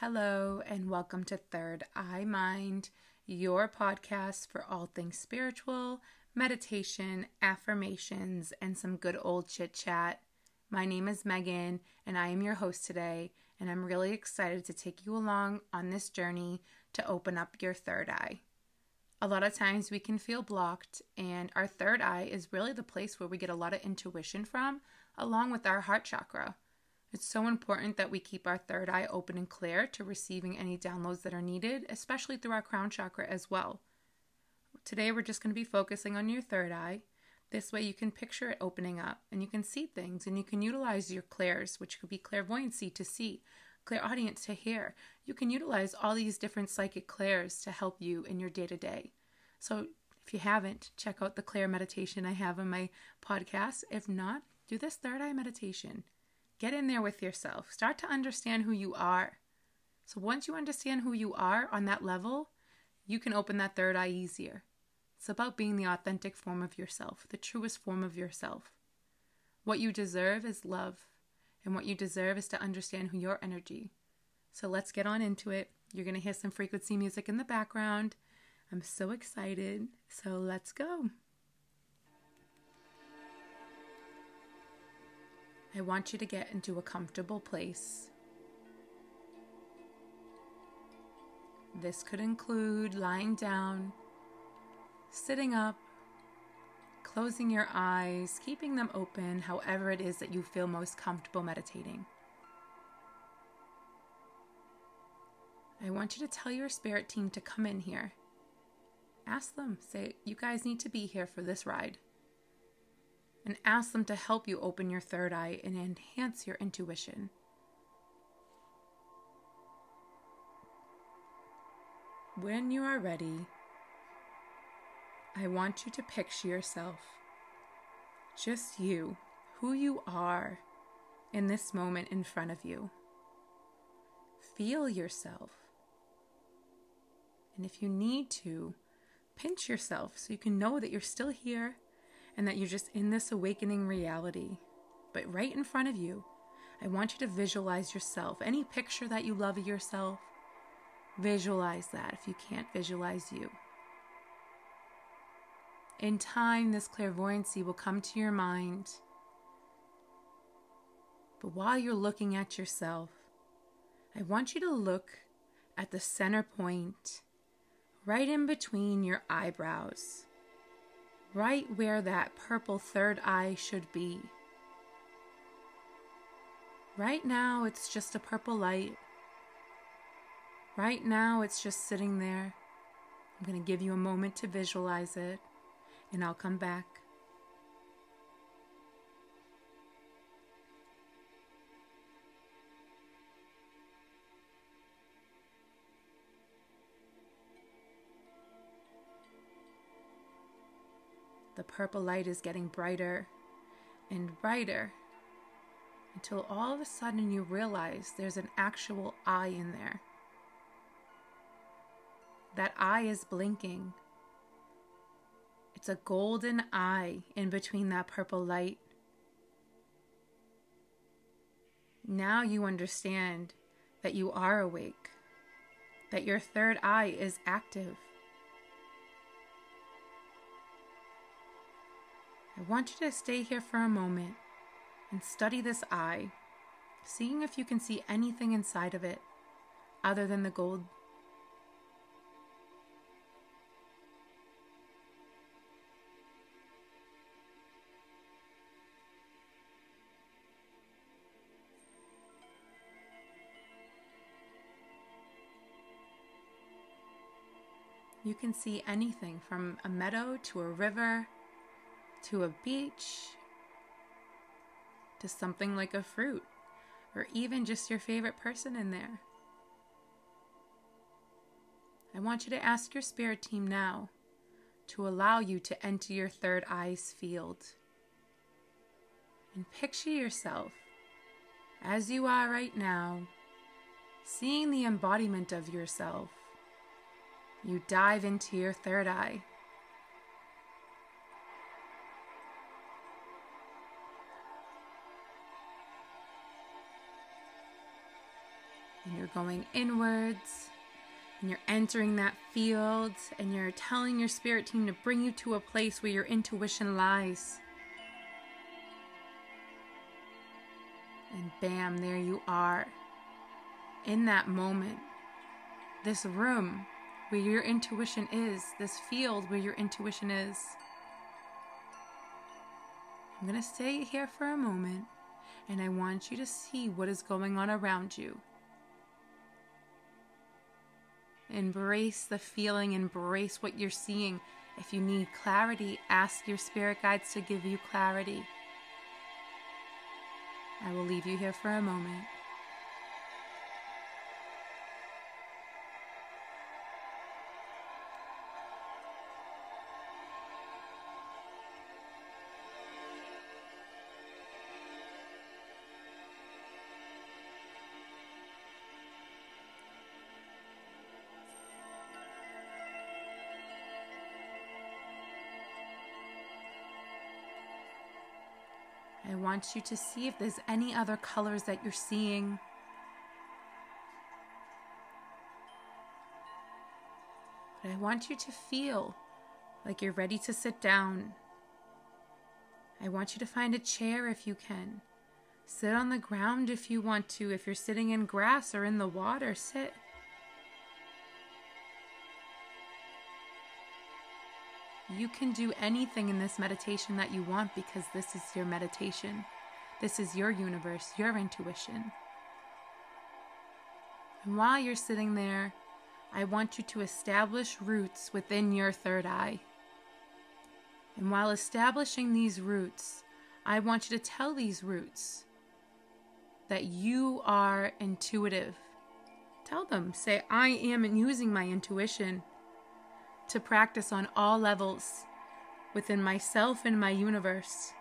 Hello, and welcome to Third Eye Mind, your podcast for all things spiritual, meditation, affirmations, and some good old chit chat. My name is Megan, and I am your host today, and I'm really excited to take you along on this journey to open up your third eye. A lot of times we can feel blocked, and our third eye is really the place where we get a lot of intuition from, along with our heart chakra. It's so important that we keep our third eye open and clear to receiving any downloads that are needed, especially through our crown chakra as well. Today, we're just going to be focusing on your third eye. This way, you can picture it opening up and you can see things and you can utilize your clairs, which could be clairvoyancy to see, clairaudience to hear. You can utilize all these different psychic clairs to help you in your day to day. So, if you haven't, check out the clair meditation I have on my podcast. If not, do this third eye meditation. Get in there with yourself. Start to understand who you are. So once you understand who you are on that level, you can open that third eye easier. It's about being the authentic form of yourself, the truest form of yourself. What you deserve is love, and what you deserve is to understand who your energy. So let's get on into it. You're going to hear some frequency music in the background. I'm so excited. So let's go. I want you to get into a comfortable place. This could include lying down, sitting up, closing your eyes, keeping them open, however it is that you feel most comfortable meditating. I want you to tell your spirit team to come in here. Ask them, say, you guys need to be here for this ride and ask them to help you open your third eye and enhance your intuition. When you are ready, I want you to picture yourself, just you, who you are in this moment in front of you. Feel yourself. And if you need to, pinch yourself so you can know that you're still here and that you're just in this awakening reality. But right in front of you, I want you to visualize yourself. Any picture that you love of yourself, visualize that if you can't visualize you. In time, this clairvoyancy will come to your mind. But while you're looking at yourself, I want you to look at the center point right in between your eyebrows right where that purple third eye should be. Right now, it's just a purple light. Right now, it's just sitting there. I'm going to give you a moment to visualize it, and I'll come back. The purple light is getting brighter and brighter until all of a sudden you realize there's an actual eye in there. That eye is blinking. It's a golden eye in between that purple light. Now you understand that you are awake, that your third eye is active. I want you to stay here for a moment and study this eye, seeing if you can see anything inside of it other than the gold. You can see anything from a meadow to a river to a beach, to something like a fruit, or even just your favorite person in there. I want you to ask your spirit team now to allow you to enter your third eye's field. And picture yourself as you are right now, seeing the embodiment of yourself. You dive into your third eye. Going inwards and you're entering that field and you're telling your spirit team to bring you to a place where your intuition lies. And bam, there you are. In that moment, this room where your intuition is, this field where your intuition is. I'm going to stay here for a moment and I want you to see what is going on around you. Embrace the feeling, embrace what you're seeing. If you need clarity, ask your spirit guides to give you clarity. I will leave you here for a moment. I want you to see if there's any other colors that you're seeing. But I want you to feel like you're ready to sit down. I want you to find a chair if you can. Sit on the ground if you want to. If you're sitting in grass or in the water, sit. You can do anything in this meditation that you want because this is your meditation. This is your universe, your intuition. And while you're sitting there, I want you to establish roots within your third eye. And while establishing these roots, I want you to tell these roots that you are intuitive. Tell them, say, I am using my intuition to practice on all levels within myself and my universe.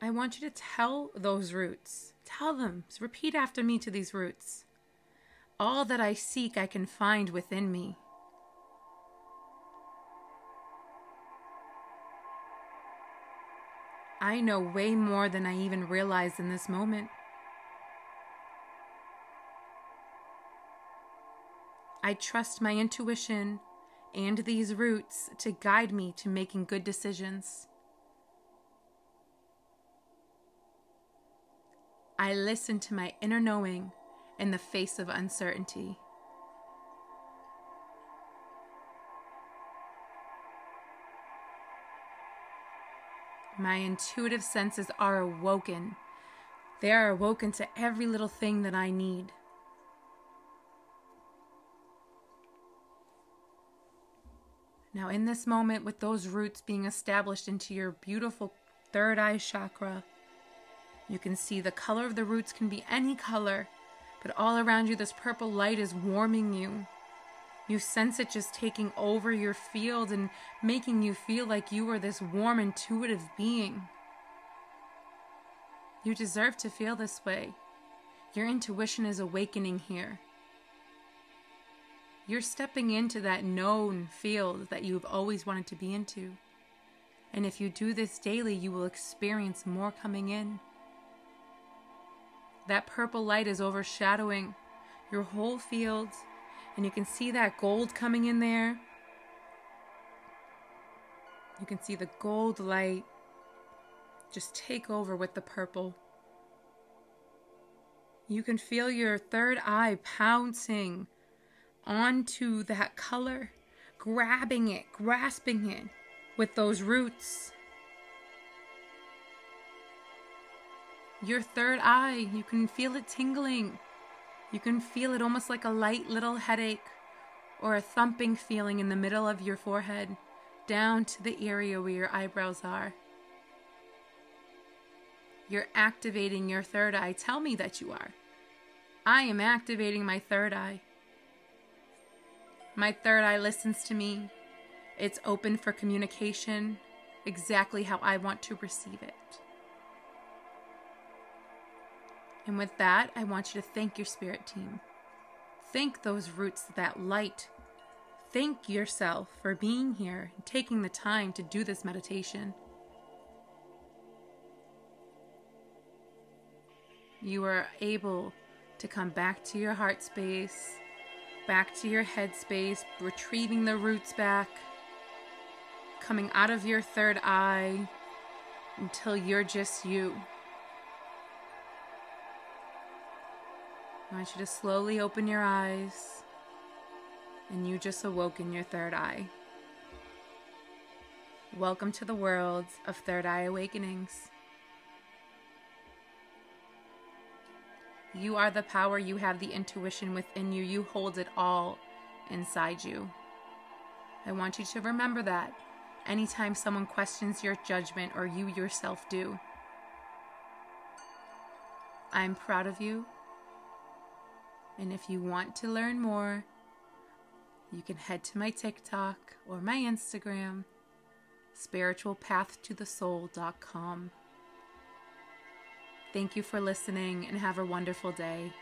I want you to tell those roots. Tell them. Repeat after me to these roots. All that I seek, I can find within me. I know way more than I even realized in this moment. I trust my intuition and these roots to guide me to making good decisions. I listen to my inner knowing in the face of uncertainty. My intuitive senses are awoken. They are awoken to every little thing that I need. Now, in this moment, with those roots being established into your beautiful third eye chakra, you can see the color of the roots can be any color, but all around you, this purple light is warming you. You sense it just taking over your field and making you feel like you are this warm, intuitive being. You deserve to feel this way. Your intuition is awakening here. You're stepping into that known field that you've always wanted to be into. And if you do this daily, you will experience more coming in. That purple light is overshadowing your whole field and you can see that gold coming in there. You can see the gold light just take over with the purple. You can feel your third eye pouncing onto that color, grabbing it, grasping it with those roots. Your third eye, you can feel it tingling. You can feel it almost like a light little headache or a thumping feeling in the middle of your forehead, down to the area where your eyebrows are. You're activating your third eye. Tell me that you are. I am activating my third eye. My third eye listens to me. It's open for communication exactly how I want to receive it. And with that, I want you to thank your spirit team. Thank those roots, that light. thank yourself for being here and taking the time to do this meditation. You are able to come back to your heart space, back to your head space, retrieving the roots back, coming out of your third eye until you're just you. I want you to slowly open your eyes, and you just awoke in your third eye. Welcome to the world of Third Eye Awakenings. You are the power, you have the intuition within you, you hold it all inside you. I want you to remember that anytime someone questions your judgment or you yourself do. I'm proud of you. And if you want to learn more, you can head to my TikTok or my Instagram, spiritualpathtothesoul.com. Thank you for listening and have a wonderful day.